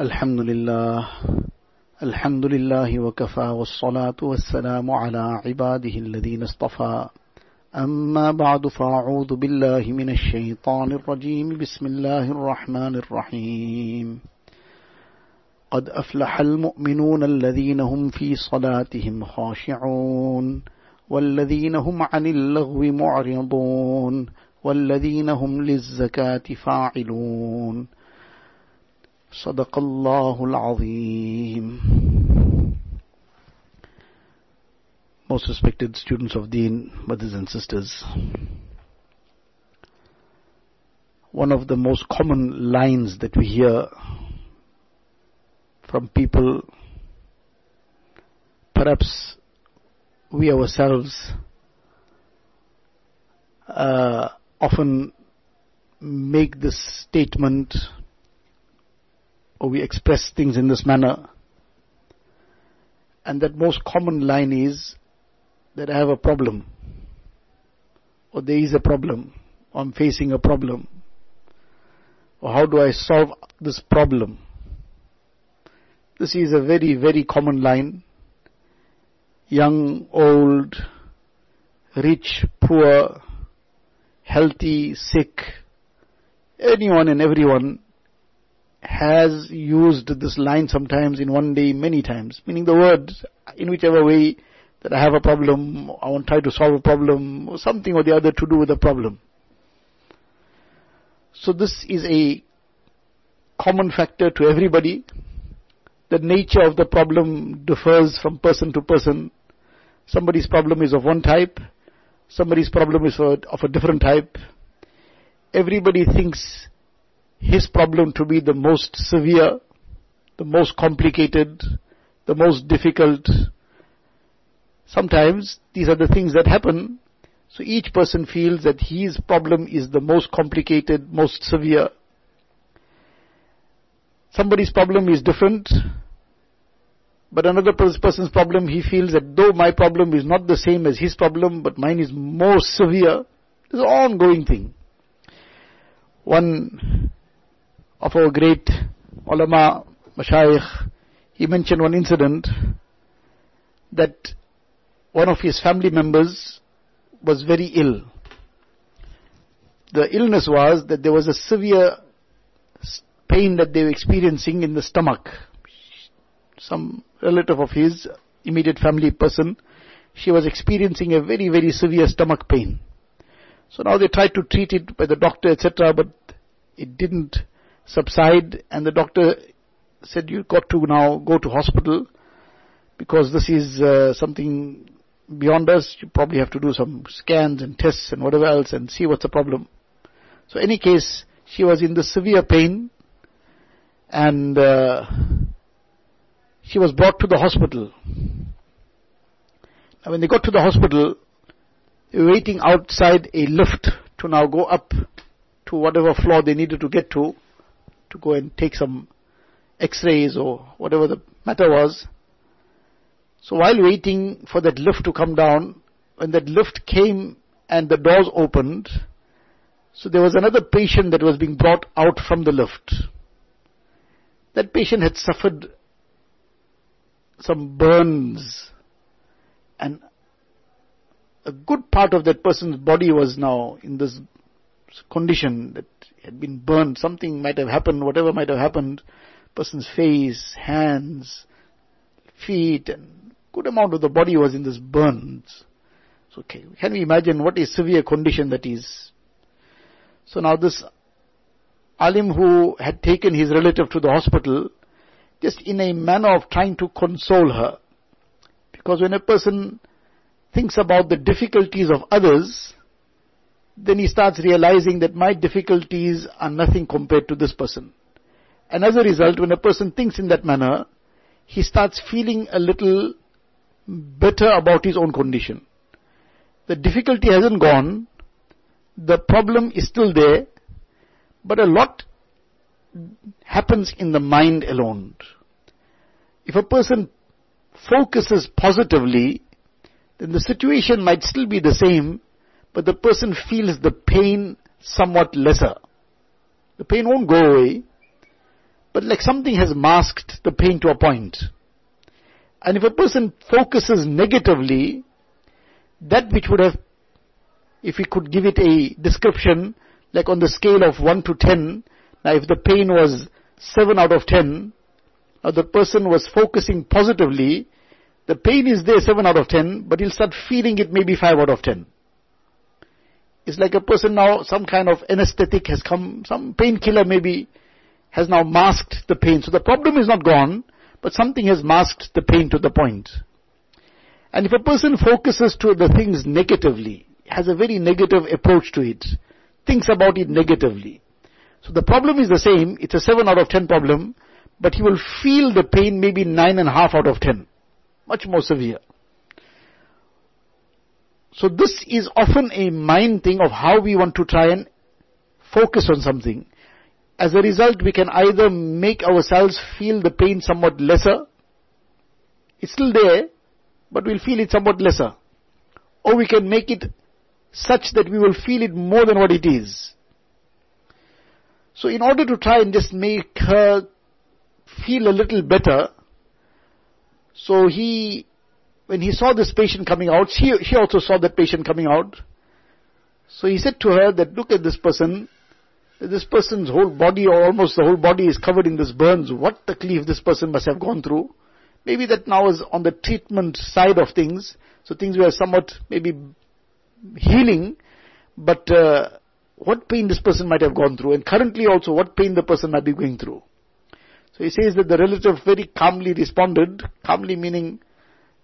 الحمد لله. الحمد لله وكفى والصلاة والسلام على عباده الذين اصطفى. أما بعد فأعوذ بالله من الشيطان الرجيم. بسم الله الرحمن الرحيم. قد أفلح المؤمنون الذين هم في صلاتهم خاشعون والذين هم عن اللغو معرضون والذين هم للزكاة فاعلون. صدق الله العظيم Most respected students of Deen, brothers and sisters, one of the most common lines that we hear from people, perhaps we ourselves uh, often make this statement or we express things in this manner. And that most common line is that I have a problem, or there is a problem, or I'm facing a problem, or how do I solve this problem? This is a very, very common line. Young, old, rich, poor, healthy, sick, anyone and everyone has used this line sometimes in one day many times, meaning the word in whichever way that I have a problem, I want to try to solve a problem, or something or the other to do with the problem. So this is a common factor to everybody. The nature of the problem differs from person to person. Somebody's problem is of one type, somebody's problem is of a different type. Everybody thinks his problem to be the most severe, the most complicated, the most difficult. Sometimes these are the things that happen. So each person feels that his problem is the most complicated, most severe. Somebody's problem is different, but another person's problem, he feels that though my problem is not the same as his problem, but mine is more severe, it's an ongoing thing. One of our great ulama, mashayikh, he mentioned one incident that one of his family members was very ill. The illness was that there was a severe pain that they were experiencing in the stomach. Some relative of his, immediate family person, she was experiencing a very, very severe stomach pain. So now they tried to treat it by the doctor, etc., but it didn't subside and the doctor said you got to now go to hospital because this is uh, something beyond us. You probably have to do some scans and tests and whatever else and see what's the problem. So any case, she was in the severe pain and uh, she was brought to the hospital. Now when they got to the hospital, they were waiting outside a lift to now go up to whatever floor they needed to get to, to go and take some x-rays or whatever the matter was. So while waiting for that lift to come down, when that lift came and the doors opened, so there was another patient that was being brought out from the lift. That patient had suffered some burns and a good part of that person's body was now in this condition that had been burned, something might have happened, whatever might have happened, person's face, hands, feet, and good amount of the body was in this burns. So okay, can we imagine what a severe condition that is? So now this alim who had taken his relative to the hospital, just in a manner of trying to console her. Because when a person thinks about the difficulties of others, then he starts realizing that my difficulties are nothing compared to this person. And as a result, when a person thinks in that manner, he starts feeling a little better about his own condition. The difficulty hasn't gone, the problem is still there, but a lot happens in the mind alone. If a person focuses positively, then the situation might still be the same, but the person feels the pain somewhat lesser. The pain won't go away, but like something has masked the pain to a point. And if a person focuses negatively, that which would have, if we could give it a description, like on the scale of 1 to 10, now if the pain was 7 out of 10, or the person was focusing positively, the pain is there 7 out of 10, but he'll start feeling it maybe 5 out of 10. It's like a person now, some kind of anesthetic has come, some painkiller maybe has now masked the pain. So the problem is not gone, but something has masked the pain to the point. And if a person focuses to the things negatively, has a very negative approach to it, thinks about it negatively. So the problem is the same, it's a 7 out of 10 problem, but he will feel the pain maybe 9.5 out of 10. Much more severe. So this is often a mind thing of how we want to try and focus on something. As a result, we can either make ourselves feel the pain somewhat lesser. It's still there, but we'll feel it somewhat lesser. Or we can make it such that we will feel it more than what it is. So in order to try and just make her feel a little better, so he when he saw this patient coming out, she, she also saw that patient coming out. So he said to her that look at this person, this person's whole body or almost the whole body is covered in this burns. What takleef this person must have gone through. Maybe that now is on the treatment side of things. So things were somewhat maybe healing, but uh, what pain this person might have gone through and currently also what pain the person might be going through. So he says that the relative very calmly responded, calmly meaning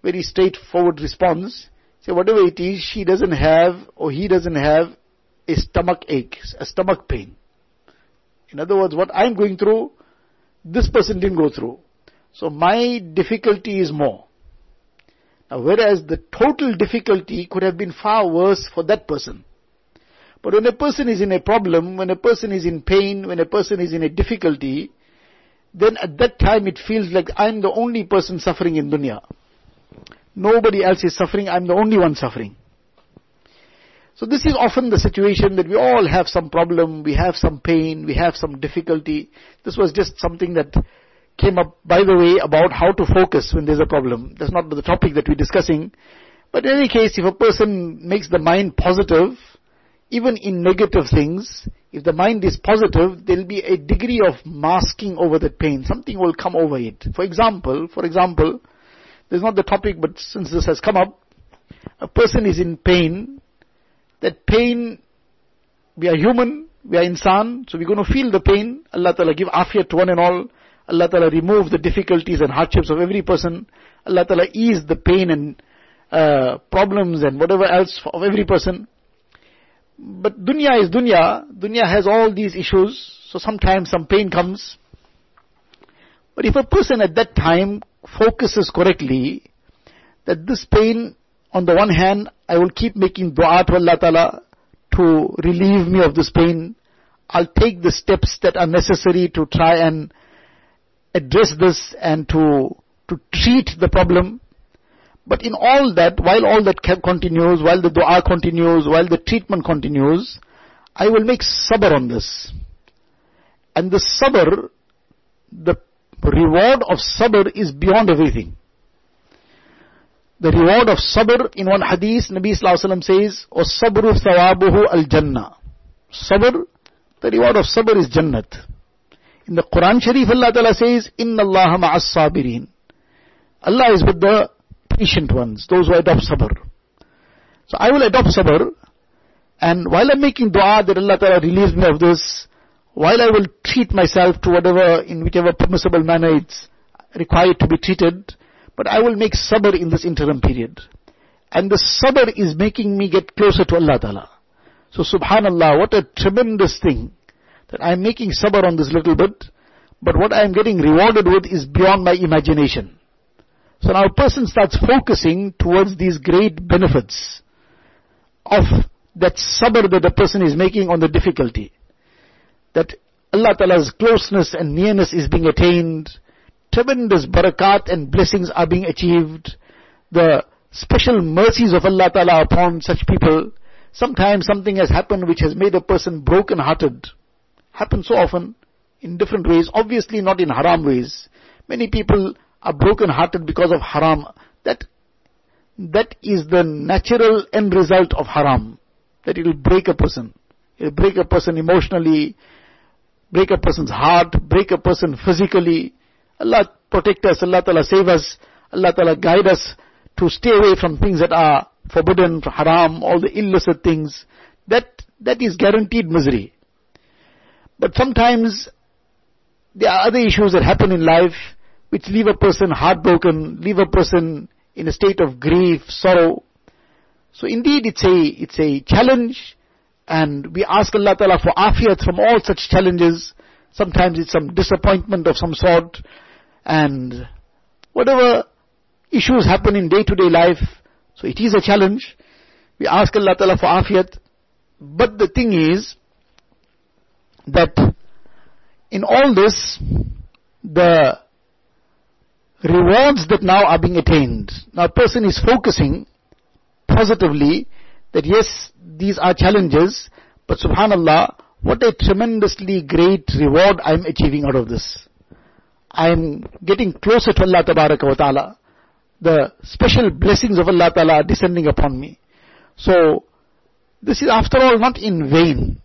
very straightforward response. Say whatever it is, she doesn't have or he doesn't have a stomach ache, a stomach pain. In other words, what I'm going through, this person didn't go through. So my difficulty is more. Now whereas the total difficulty could have been far worse for that person. But when a person is in a problem, when a person is in pain, when a person is in a difficulty, then at that time it feels like I'm the only person suffering in dunya. Nobody else is suffering, I'm the only one suffering. So this is often the situation that we all have some problem, we have some pain, we have some difficulty. This was just something that came up, by the way, about how to focus when there's a problem. That's not the topic that we're discussing. But in any case, if a person makes the mind positive, even in negative things, if the mind is positive, there'll be a degree of masking over that pain. Something will come over it. For example, for example, this is not the topic, but since this has come up, a person is in pain. That pain, we are human, we are insan, so we're going to feel the pain. Allah Ta'ala give afiyat to one and all. Allah Ta'ala remove the difficulties and hardships of every person. Allah Ta'ala ease the pain and uh, problems and whatever else of every person. But dunya is dunya. Dunya has all these issues. So sometimes some pain comes. But if a person at that time focuses correctly, that this pain, on the one hand, I will keep making dua to Allah Ta'ala to relieve me of this pain. I'll take the steps that are necessary to try and address this and to, to treat the problem. But in all that, while all that continues, while the dua continues, while the treatment continues, I will make sabr on this. And the sabr, the reward of sabr is beyond everything. The reward of sabr in one hadith, Nabi Sallallahu says, O sabru thawabuhu al jannah. Sabr, the reward of sabr is jannat. In the Quran Sharif, Allah Ta'ala says, Inna Allah ma'as sabirin. Allah is with the patient ones, those who adopt sabr. So I will adopt sabr, and while I'm making dua that Allah Ta'ala relieves me of this, while I will treat myself to whatever, in whichever permissible manner it's required to be treated, but I will make sabr in this interim period. And the sabr is making me get closer to Allah Ta'ala. So subhanallah, what a tremendous thing that I'm making sabr on this little bit, but what I'm getting rewarded with is beyond my imagination. So now a person starts focusing towards these great benefits of that sabr that the person is making on the difficulty that Allah Ta'ala's closeness and nearness is being attained, tremendous barakat and blessings are being achieved, the special mercies of Allah Ta'ala upon such people. Sometimes something has happened which has made a person broken hearted. Happens so often. in different ways, obviously not in haram ways. Many people are broken hearted because of haram. That, that is the natural end result of haram. That it will break a person. It will break a person emotionally, break a person's heart, break a person physically. Allah protect us, Allah Ta'ala save us, Allah Ta'ala guide us to stay away from things that are forbidden, haram, all the illicit things. That, that is guaranteed misery. But sometimes there are other issues that happen in life which leave a person heartbroken, leave a person in a state of grief, sorrow. So indeed it's a, it's a challenge and we ask Allah Ta'ala for afiyat from all such challenges. Sometimes it's some disappointment of some sort and whatever issues happen in day to day life, so it is a challenge. We ask Allah Ta'ala for afiyat. But the thing is that in all this, the rewards that now are being attained. Now a person is focusing positively that yes, these are challenges, but subhanallah, what a tremendously great reward I'm achieving out of this. I'm getting closer to Allah wa ta'ala. The special blessings of Allah ta'ala are descending upon me. So, this is after all not in vain.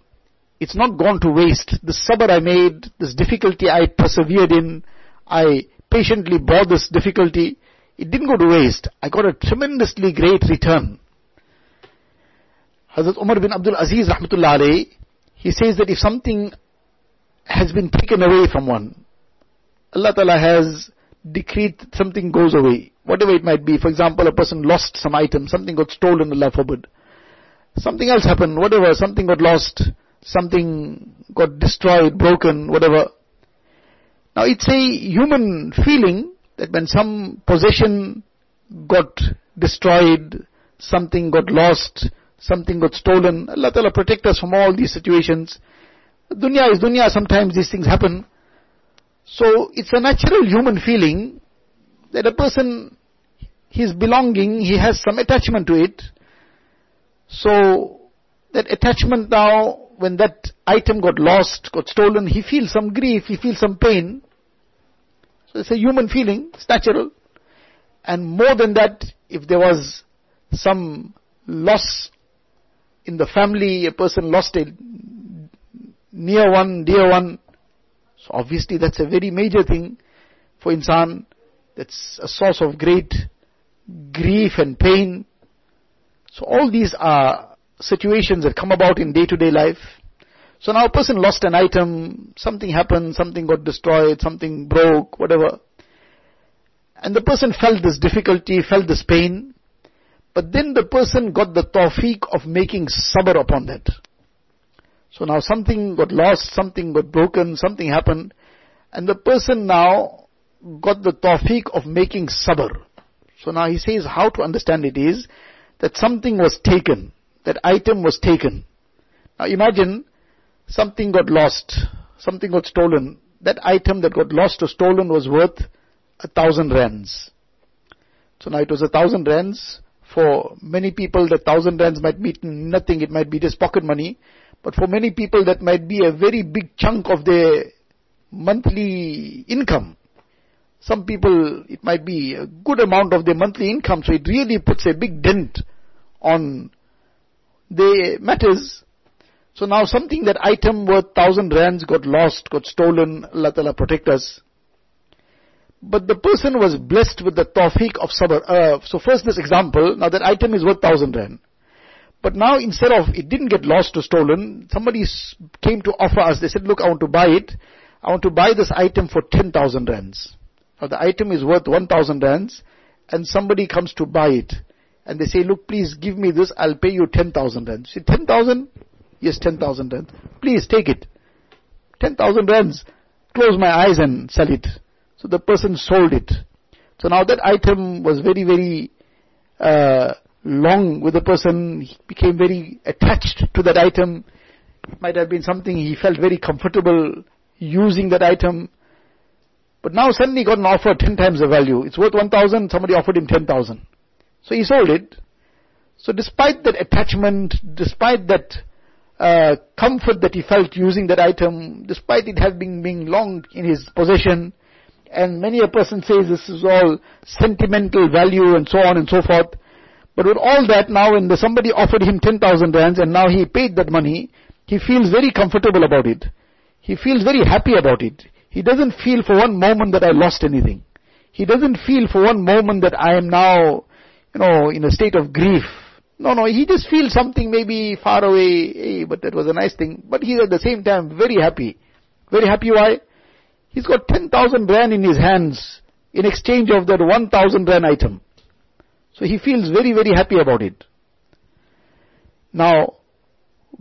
It's not gone to waste. The sabr I made, this difficulty I persevered in, I patiently bore this difficulty, it didn't go to waste. I got a tremendously great return. Hazrat Umar bin Abdul Aziz rahmatullah alayhi, he says that if something has been taken away from one, Allah Ta'ala has decreed something goes away. Whatever it might be. For example, a person lost some item, something got stolen, Allah forbid. Something else happened, whatever, something got lost, something got destroyed, broken, whatever. Now it's a human feeling that when some possession got destroyed, something got lost, something got stolen, Allah Ta'ala protect us from all these situations. Dunya is dunya, sometimes these things happen. So it's a natural human feeling that a person, his belonging, he has some attachment to it. So that attachment now, when that item got lost, got stolen, he feels some grief, he feels some pain. So it's a human feeling, it's natural. And more than that, if there was some loss in the family, a person lost a near one, dear one, so obviously that's a very major thing for insan. That's a source of great grief and pain. So all these are situations that come about in day to day life. So now a person lost an item, something happened, something got destroyed, something broke, whatever. And the person felt this difficulty, felt this pain. But then the person got the tawfiq of making sabr upon that. So now something got lost, something got broken, something happened, and the person now got the tawfiq of making sabr. So now he says how to understand it is that something was taken, that item was taken. Now imagine something got lost, something got stolen. That item that got lost or stolen was worth a thousand rands. So now it was a thousand rands. For many people, the thousand rands might mean nothing. It might be just pocket money. But for many people that might be a very big chunk of their monthly income. Some people, it might be a good amount of their monthly income, so it really puts a big dent on their matters. So now something that item worth thousand rands got lost, got stolen, Allah Ta'ala protect us. But the person was blessed with the tawfiq of sabr. Uh, so first this example, now that item is worth thousand rand. But now instead of, it didn't get lost or stolen, somebody came to offer us, they said, look, I want to buy it. I want to buy this item for 10,000 rands. Now the item is worth 1,000 rands and somebody comes to buy it. And they say, look, please give me this, I'll pay you 10,000 rands. Say, 10,000? Yes, 10,000 rands. Please take it. 10,000 rands. Close my eyes and sell it. So the person sold it. So now that item was very, very, uh, long with the person, he became very attached to that item. It might have been something he felt very comfortable using that item. But now suddenly got an offer 10 times the value. It's worth 1000, somebody offered him 10,000. So he sold it. So despite that attachment, despite that uh, comfort that he felt using that item, despite it having been long in his possession. And many a person says this is all sentimental value and so on and so forth. But with all that now when somebody offered him 10,000 rands and now he paid that money, he feels very comfortable about it. He feels very happy about it. He doesn't feel for one moment that I lost anything. He doesn't feel for one moment that I am now, you know, in a state of grief. No, no, he just feels something maybe far away, hey, but that was a nice thing. But he's at the same time very happy. Very happy why? He's got 10,000 rand in his hands in exchange of that 1,000 rand item. So he feels very, very happy about it. Now,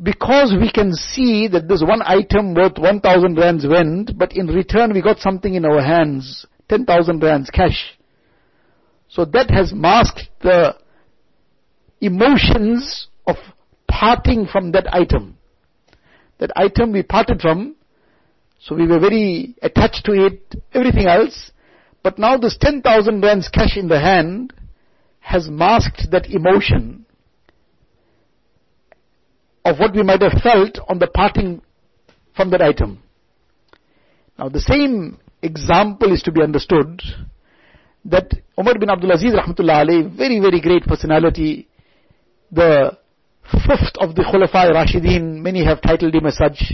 because we can see that this one item worth 1000 rands went, but in return we got something in our hands, 10,000 rands cash. So that has masked the emotions of parting from that item. That item we parted from, so we were very attached to it, everything else, but now this 10,000 rands cash in the hand has masked that emotion of what we might have felt on the parting from that item. Now the same example is to be understood that Umar bin Abdul Aziz rahmatullah very, very great personality, the fifth of the Khulafa Rashidin, many have titled him as such,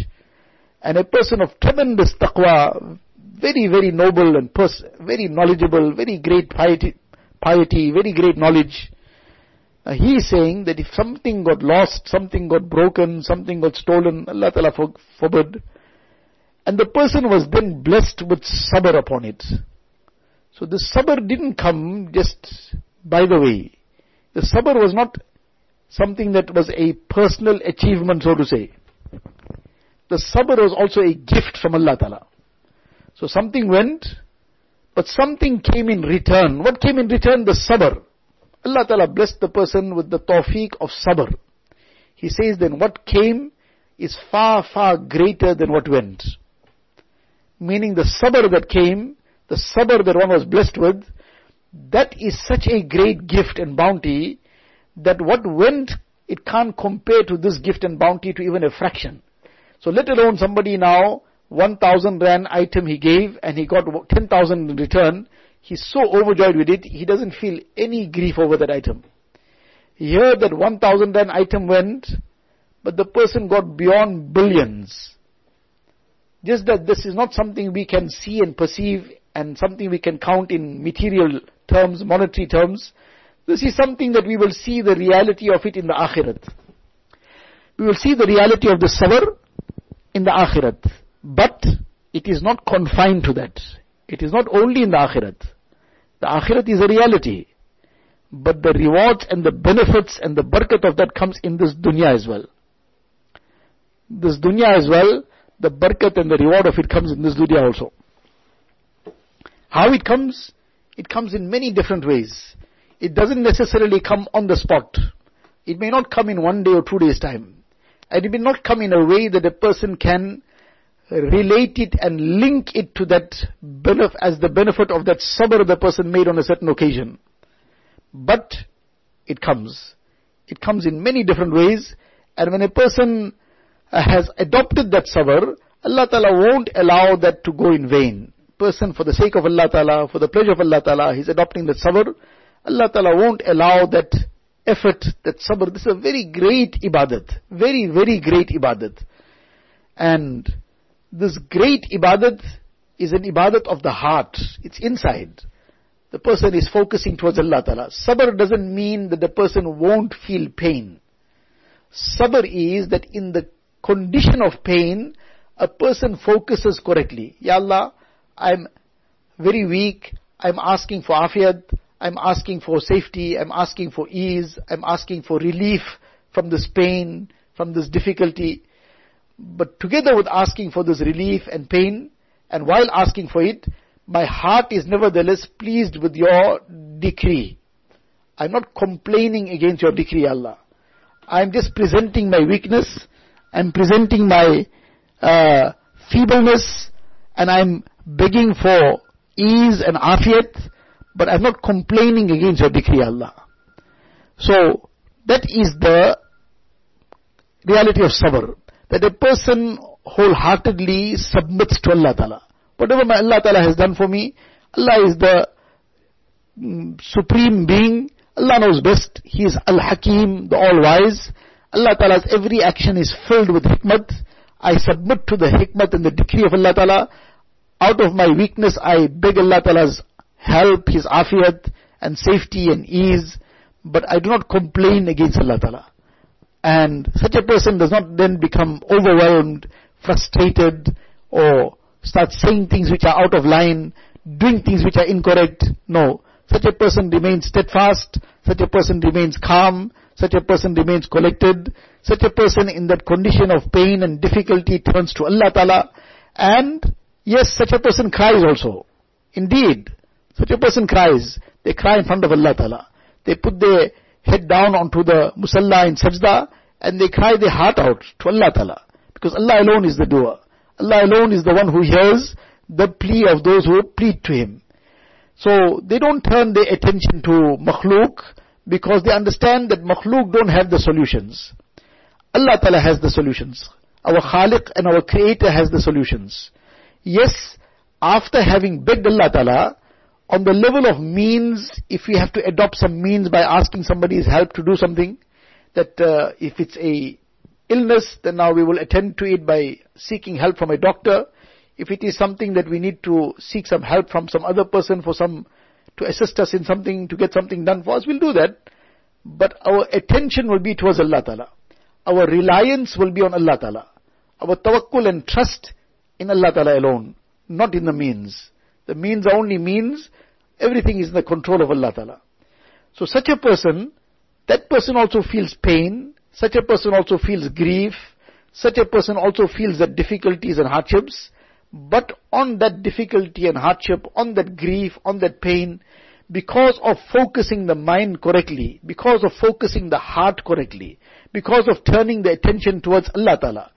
and a person of tremendous taqwa, very, very noble and pers- very knowledgeable, very great piety, piety, very great knowledge. Uh, he is saying that if something got lost, something got broken, something got stolen, Allah Ta'ala for, forbid, and the person was then blessed with sabr upon it. So the sabr didn't come just by the way. The sabr was not something that was a personal achievement, so to say. The sabr was also a gift from Allah Ta'ala. So something went, but something came in return. What came in return? The sabr. Allah Ta'ala blessed the person with the tawfiq of sabr. He says then what came is far, far greater than what went. Meaning the sabr that came, the sabr that one was blessed with, that is such a great gift and bounty that what went, it can't compare to this gift and bounty to even a fraction. So let alone somebody now, 1000 rand item he gave and he got 10,000 in return, He's so overjoyed with it, he doesn't feel any grief over that item. He heard that 1000 rand item went, but the person got beyond billions. Just that this is not something we can see and perceive and something we can count in material terms, monetary terms. This is something that we will see the reality of it in the akhirat. We will see the reality of the sabr in the akhirat. But it is not confined to that. It is not only in the akhirat. The akhirat is a reality. But the rewards and the benefits and the barakat of that comes in this dunya as well. This dunya as well, the barakat and the reward of it comes in this dunya also. How it comes? It comes in many different ways. It doesn't necessarily come on the spot. It may not come in one day or two days time. And it may not come in a way that a person can relate it and link it to that benefit, as the benefit of that sabr the person made on a certain occasion. But it comes. It comes in many different ways, and when a person has adopted that sabr, Allah Ta'ala won't allow that to go in vain. Person for the sake of Allah Ta'ala, for the pleasure of Allah Ta'ala, he's adopting that sabr. Allah Ta'ala won't allow that effort, that sabr. This is a very great ibadat. Very, very great ibadat. And this great ibadat is an ibadat of the heart. It's inside. The person is focusing towards Allah Ta'ala. Sabr doesn't mean that the person won't feel pain. Sabr is that in the condition of pain, a person focuses correctly. Ya Allah, I'm very weak. I'm asking for afiyat. I'm asking for safety. I'm asking for ease. I'm asking for relief from this pain, from this difficulty. But together with asking for this relief and pain, and while asking for it, my heart is nevertheless pleased with your decree. I'm not complaining against your decree, Allah. I'm just presenting my weakness, I'm presenting my uh, feebleness, and I'm begging for ease and afiyat, but I'm not complaining against your decree, Allah. So, that is the reality of sabr. That a person wholeheartedly submits to Allah Ta'ala. Whatever my Allah Ta'ala has done for me, Allah is the mm, supreme being. Allah knows best. He is Al-Hakim, the All-Wise. Allah Ta'ala's every action is filled with hikmat. I submit to the hikmat and the decree of Allah Ta'ala. Out of my weakness, I beg Allah Ta'ala's help, His afiyat and safety and ease. But I do not complain against Allah Ta'ala. And such a person does not then become overwhelmed, frustrated, or start saying things which are out of line, doing things which are incorrect. No. Such a person remains steadfast, such a person remains calm, such a person remains collected, such a person in that condition of pain and difficulty turns to Allah Ta'ala, and yes, such a person cries also. Indeed, such a person cries. They cry in front of Allah Ta'ala. They put their head down onto the musalla in sajda and they cry their heart out to Allah Ta'ala. Because Allah alone is the doer. Allah alone is the one who hears the plea of those who plead to Him. So they don't turn their attention to makhluk because they understand that makhluk don't have the solutions. Allah Ta'ala has the solutions. Our Khaliq and our Creator has the solutions. Yes, after having begged Allah Ta'ala, on the level of means, if we have to adopt some means by asking somebody's help to do something, that uh, if it's a illness, then now we will attend to it by seeking help from a doctor. If it is something that we need to seek some help from some other person for some, to assist us in something, to get something done for us, we'll do that. But our attention will be towards Allah Ta'ala. Our reliance will be on Allah Ta'ala. Our tawakkul and trust in Allah Ta'ala alone, not in the means. The means are only means, everything is in the control of Allah Ta'ala. So such a person, that person also feels pain, such a person also feels grief, such a person also feels the difficulties and hardships, but on that difficulty and hardship, on that grief, on that pain, because of focusing the mind correctly, because of focusing the heart correctly, because of turning the attention towards Allah Ta'ala,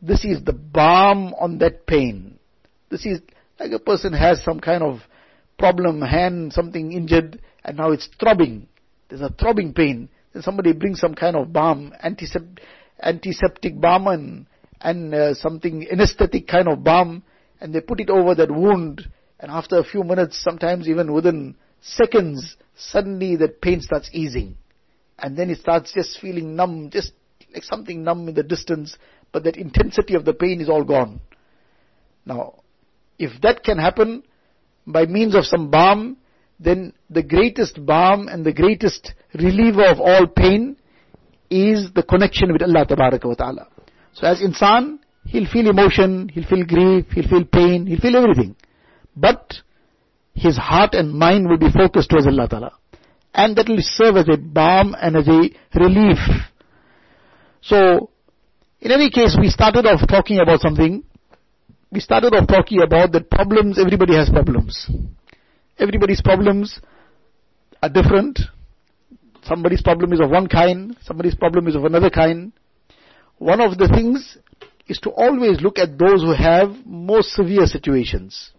this is the balm on that pain. This is like a person has some kind of problem, hand, something injured, and now it's throbbing. There's a throbbing pain. Then somebody brings some kind of balm, antiseptic, antiseptic balm and, and uh, something anesthetic kind of balm, and they put it over that wound, and after a few minutes, sometimes even within seconds, suddenly that pain starts easing. And then it starts just feeling numb, just like something numb in the distance, but that intensity of the pain is all gone. Now, if that can happen by means of some balm, then the greatest balm and the greatest reliever of all pain is the connection with Allah wa ta'ala. So as insan, he'll feel emotion, he'll feel grief, he'll feel pain, he'll feel everything. But his heart and mind will be focused towards Allah Ta'ala. And that will serve as a balm and as a relief. So, in any case, we started off talking about something we started off talking about that problems, everybody has problems. Everybody's problems are different. Somebody's problem is of one kind, somebody's problem is of another kind. One of the things is to always look at those who have more severe situations.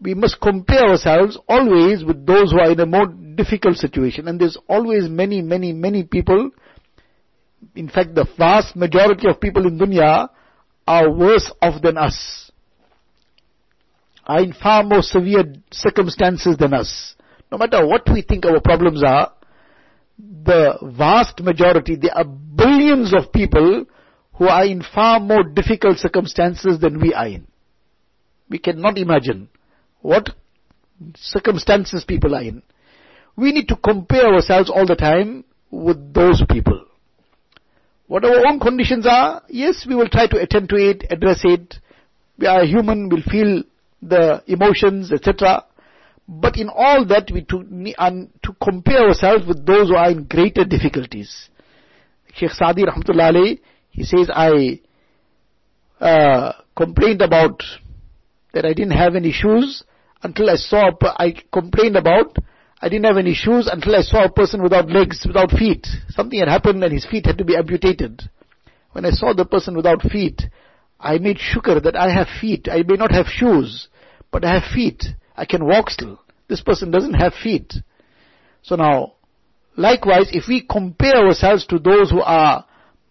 We must compare ourselves always with those who are in a more difficult situation. And there's always many, many, many people. In fact, the vast majority of people in dunya are worse off than us, are in far more severe circumstances than us. No matter what we think our problems are, the vast majority, there are billions of people who are in far more difficult circumstances than we are in. We cannot imagine what circumstances people are in. We need to compare ourselves all the time with those people. What our own conditions are, yes, we will try to attend to it, address it. We are human, we'll feel the emotions, etc. But in all that, we to, to compare ourselves with those who are in greater difficulties. Sheikh Sadi Rahmatullah he says, I uh, complained about that I didn't have any shoes until I saw, I complained about I didn't have any shoes until I saw a person without legs, without feet. Something had happened and his feet had to be amputated. When I saw the person without feet, I made shukr that I have feet. I may not have shoes, but I have feet. I can walk still. This person doesn't have feet. So now, likewise, if we compare ourselves to those who are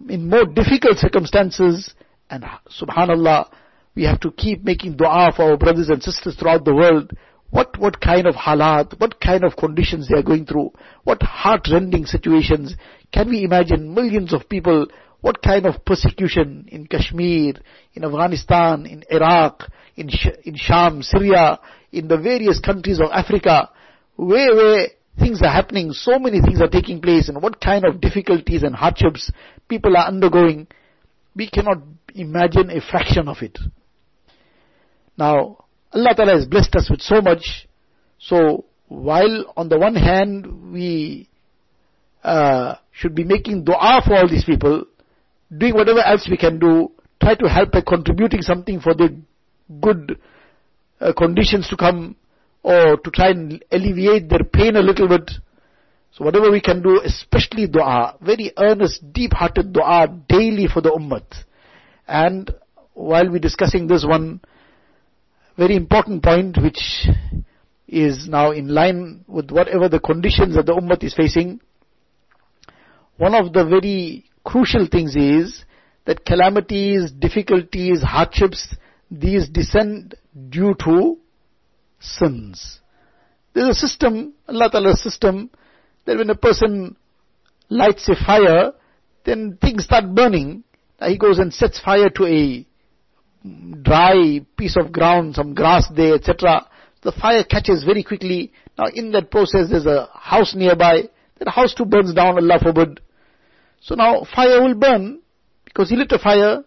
in more difficult circumstances, and subhanallah, we have to keep making dua for our brothers and sisters throughout the world. What, what kind of halat, what kind of conditions they are going through, what heart-rending situations. Can we imagine millions of people, what kind of persecution in Kashmir, in Afghanistan, in Iraq, in, Sh- in Sham, Syria, in the various countries of Africa, where, where things are happening, so many things are taking place, and what kind of difficulties and hardships people are undergoing, we cannot imagine a fraction of it. Now, Allah Ta'ala has blessed us with so much, so while on the one hand we uh, should be making dua for all these people, doing whatever else we can do, try to help by contributing something for the good uh, conditions to come, or to try and alleviate their pain a little bit. So whatever we can do, especially dua, very earnest, deep-hearted dua daily for the ummah. And while we're discussing this one very important point which is now in line with whatever the conditions that the ummah is facing, one of the very crucial things is that calamities, difficulties, hardships, these descend due to sins. There's a system, Allah Ta'ala's system, that when a person lights a fire, then things start burning. He goes and sets fire to a dry piece of ground, some grass there, etc. The fire catches very quickly. Now in that process there's a house nearby. That house too burns down, Allah forbid. So now fire will burn, because he lit a fire,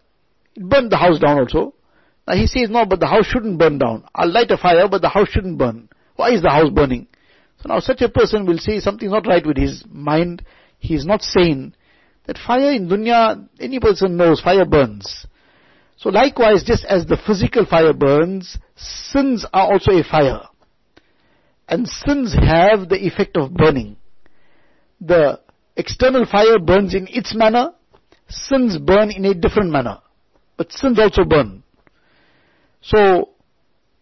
it burned the house down also. Now he says, no, but the house shouldn't burn down. I'll light a fire, but the house shouldn't burn. Why is the house burning? So now such a person will say something's not right with his mind. He is not sane. That fire in dunya, any person knows fire burns. So likewise, just as the physical fire burns, sins are also a fire. And sins have the effect of burning. The external fire burns in its manner, sins burn in a different manner. But sins also burn. So,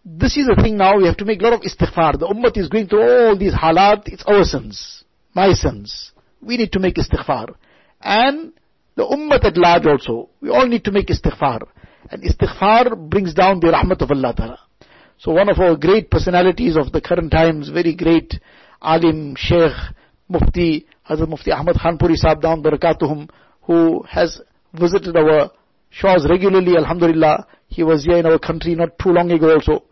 this is the thing now, we have to make a lot of istighfar. The ummah is going through all these halat, it's our sins, my sins. We need to make istighfar. And the ummah at large also, we all need to make istighfar. And istighfar brings down the rahmat of Allah Ta'ala. So one of our great personalities of the current times, very great alim, sheikh, mufti, Hazrat Mufti Ahmad Khanpuri Sahib damat barakatuhum, who has visited our shores regularly, alhamdulillah. He was here in our country not too long ago also,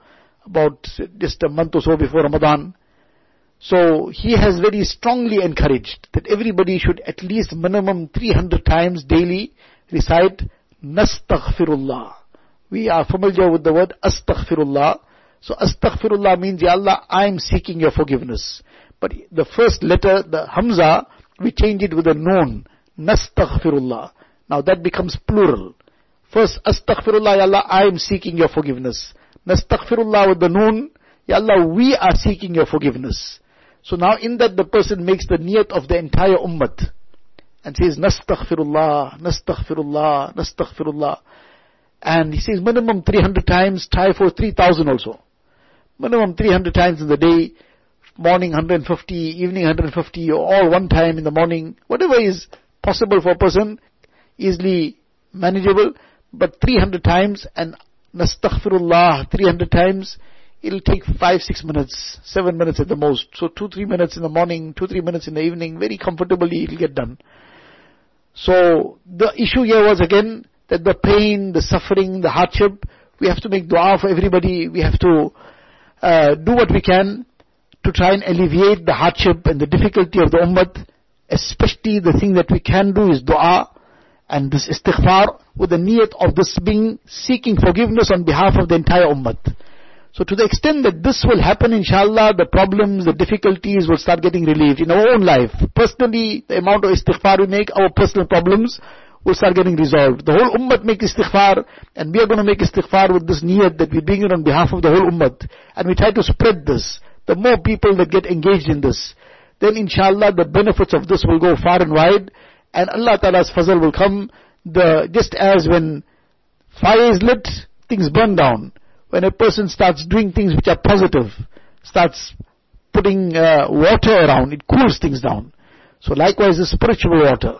about just a month or so before Ramadan. So he has very strongly encouraged that everybody should at least minimum 300 times daily recite Nastaghfirullah. We are familiar with the word Astaghfirullah. So Astaghfirullah means, Ya Allah, I am seeking your forgiveness. But the first letter, the Hamza, we change it with a noon. Nastaghfirullah. Now that becomes plural. First, Astaghfirullah, Ya Allah, I am seeking your forgiveness. Nastaghfirullah with the noon, Ya Allah, we are seeking your forgiveness. So now in that the person makes the niyat of the entire ummah and says, Nastaghfirullah, Nastaghfirullah, Nastaghfirullah. And he says minimum 300 times, try for 3000 also. Minimum 300 times in the day, morning 150, evening 150, or all one time in the morning, whatever is possible for a person, easily manageable, but 300 times and Nastaghfirullah 300 times, it'll take 5, 6 minutes, 7 minutes at the most. So 2, 3 minutes in the morning, 2, 3 minutes in the evening, very comfortably it'll get done. So the issue here was again that the pain, the suffering, the hardship, we have to make dua for everybody. We have to uh, do what we can to try and alleviate the hardship and the difficulty of the ummah. Especially the thing that we can do is dua and this istighfar with the niyat of this being seeking forgiveness on behalf of the entire ummah. So to the extent that this will happen, inshallah, the problems, the difficulties will start getting relieved in our own life. Personally, the amount of istighfar we make, our personal problems will start getting resolved. The whole ummah make istighfar, and we are going to make istighfar with this niyat that we bring it on behalf of the whole ummah. And we try to spread this. The more people that get engaged in this, then inshallah the benefits of this will go far and wide, and Allah Ta'ala's fazl will come, the, just as when fire is lit, things burn down when a person starts doing things which are positive, starts putting uh, water around, it cools things down. So likewise the spiritual water.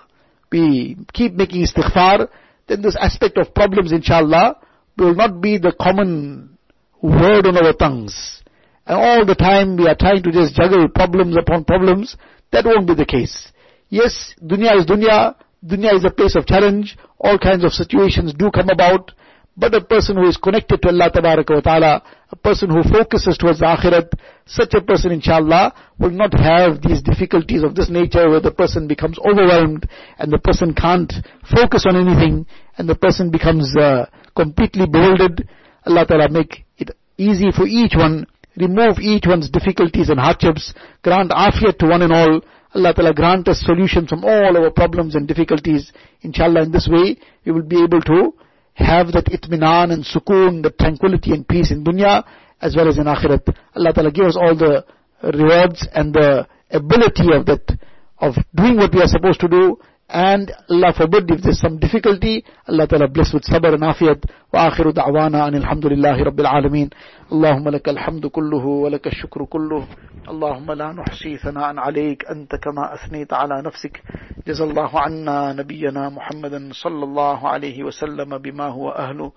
we keep making istighfar, then this aspect of problems, inshallah, will not be the common word on our tongues. And all the time we are trying to just juggle problems upon problems, that won't be the case. Yes, dunya is dunya, dunya is a place of challenge, all kinds of situations do come about, but a person who is connected to Allah wa ta'ala, a person who focuses towards the akhirat, such a person inshallah will not have these difficulties of this nature where the person becomes overwhelmed and the person can't focus on anything and the person becomes uh, completely bewildered. Allah ta'ala make it easy for each one, remove each one's difficulties and hardships, grant afiyat to one and all, Allah Ta'ala grant us solutions from all our problems and difficulties. Inshallah, in this way, we will be able to have that itminan and sukoon, the tranquility and peace in dunya, as well as in akhirat. Allah Ta'ala give us all the rewards and the ability of that, of doing what we are supposed to do, and Allah forbid if there's some difficulty, Allah Ta'ala bless with sabr and afiyat. وآخر دعوانا أن الحمد لله رب العالمين اللهم لك الحمد كله ولك الشكر كله اللهم لا نحصي ثناء عليك أنت كما أثنيت على نفسك جزا الله عنا نبينا محمدا صلى الله عليه وسلم بما هو أهله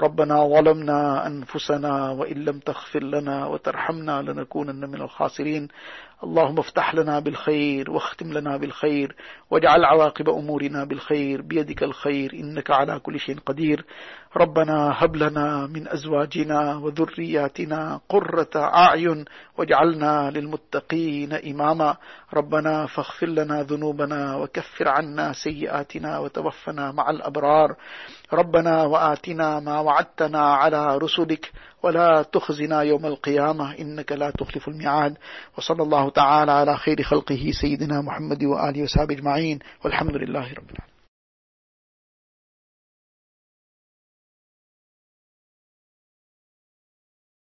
ربنا ظلمنا أنفسنا وإن لم تغفر لنا وترحمنا لنكونن من الخاسرين اللهم افتح لنا بالخير واختم لنا بالخير واجعل عواقب أمورنا بالخير بيدك الخير إنك على كل شيء قدير. ربنا هب لنا من أزواجنا وذرياتنا قرة أعين واجعلنا للمتقين إماما. ربنا فاغفر لنا ذنوبنا وكفر عنا سيئاتنا وتوفنا مع الأبرار. ربنا وآتنا ما وعدتنا على رسلك. ولا تخزنا يوم القيامة إنك لا تخلف الميعاد. وصلى الله تعالى على خير خلقه سيدنا محمد وآله وصحبه أجمعين والحمد لله رب العالمين.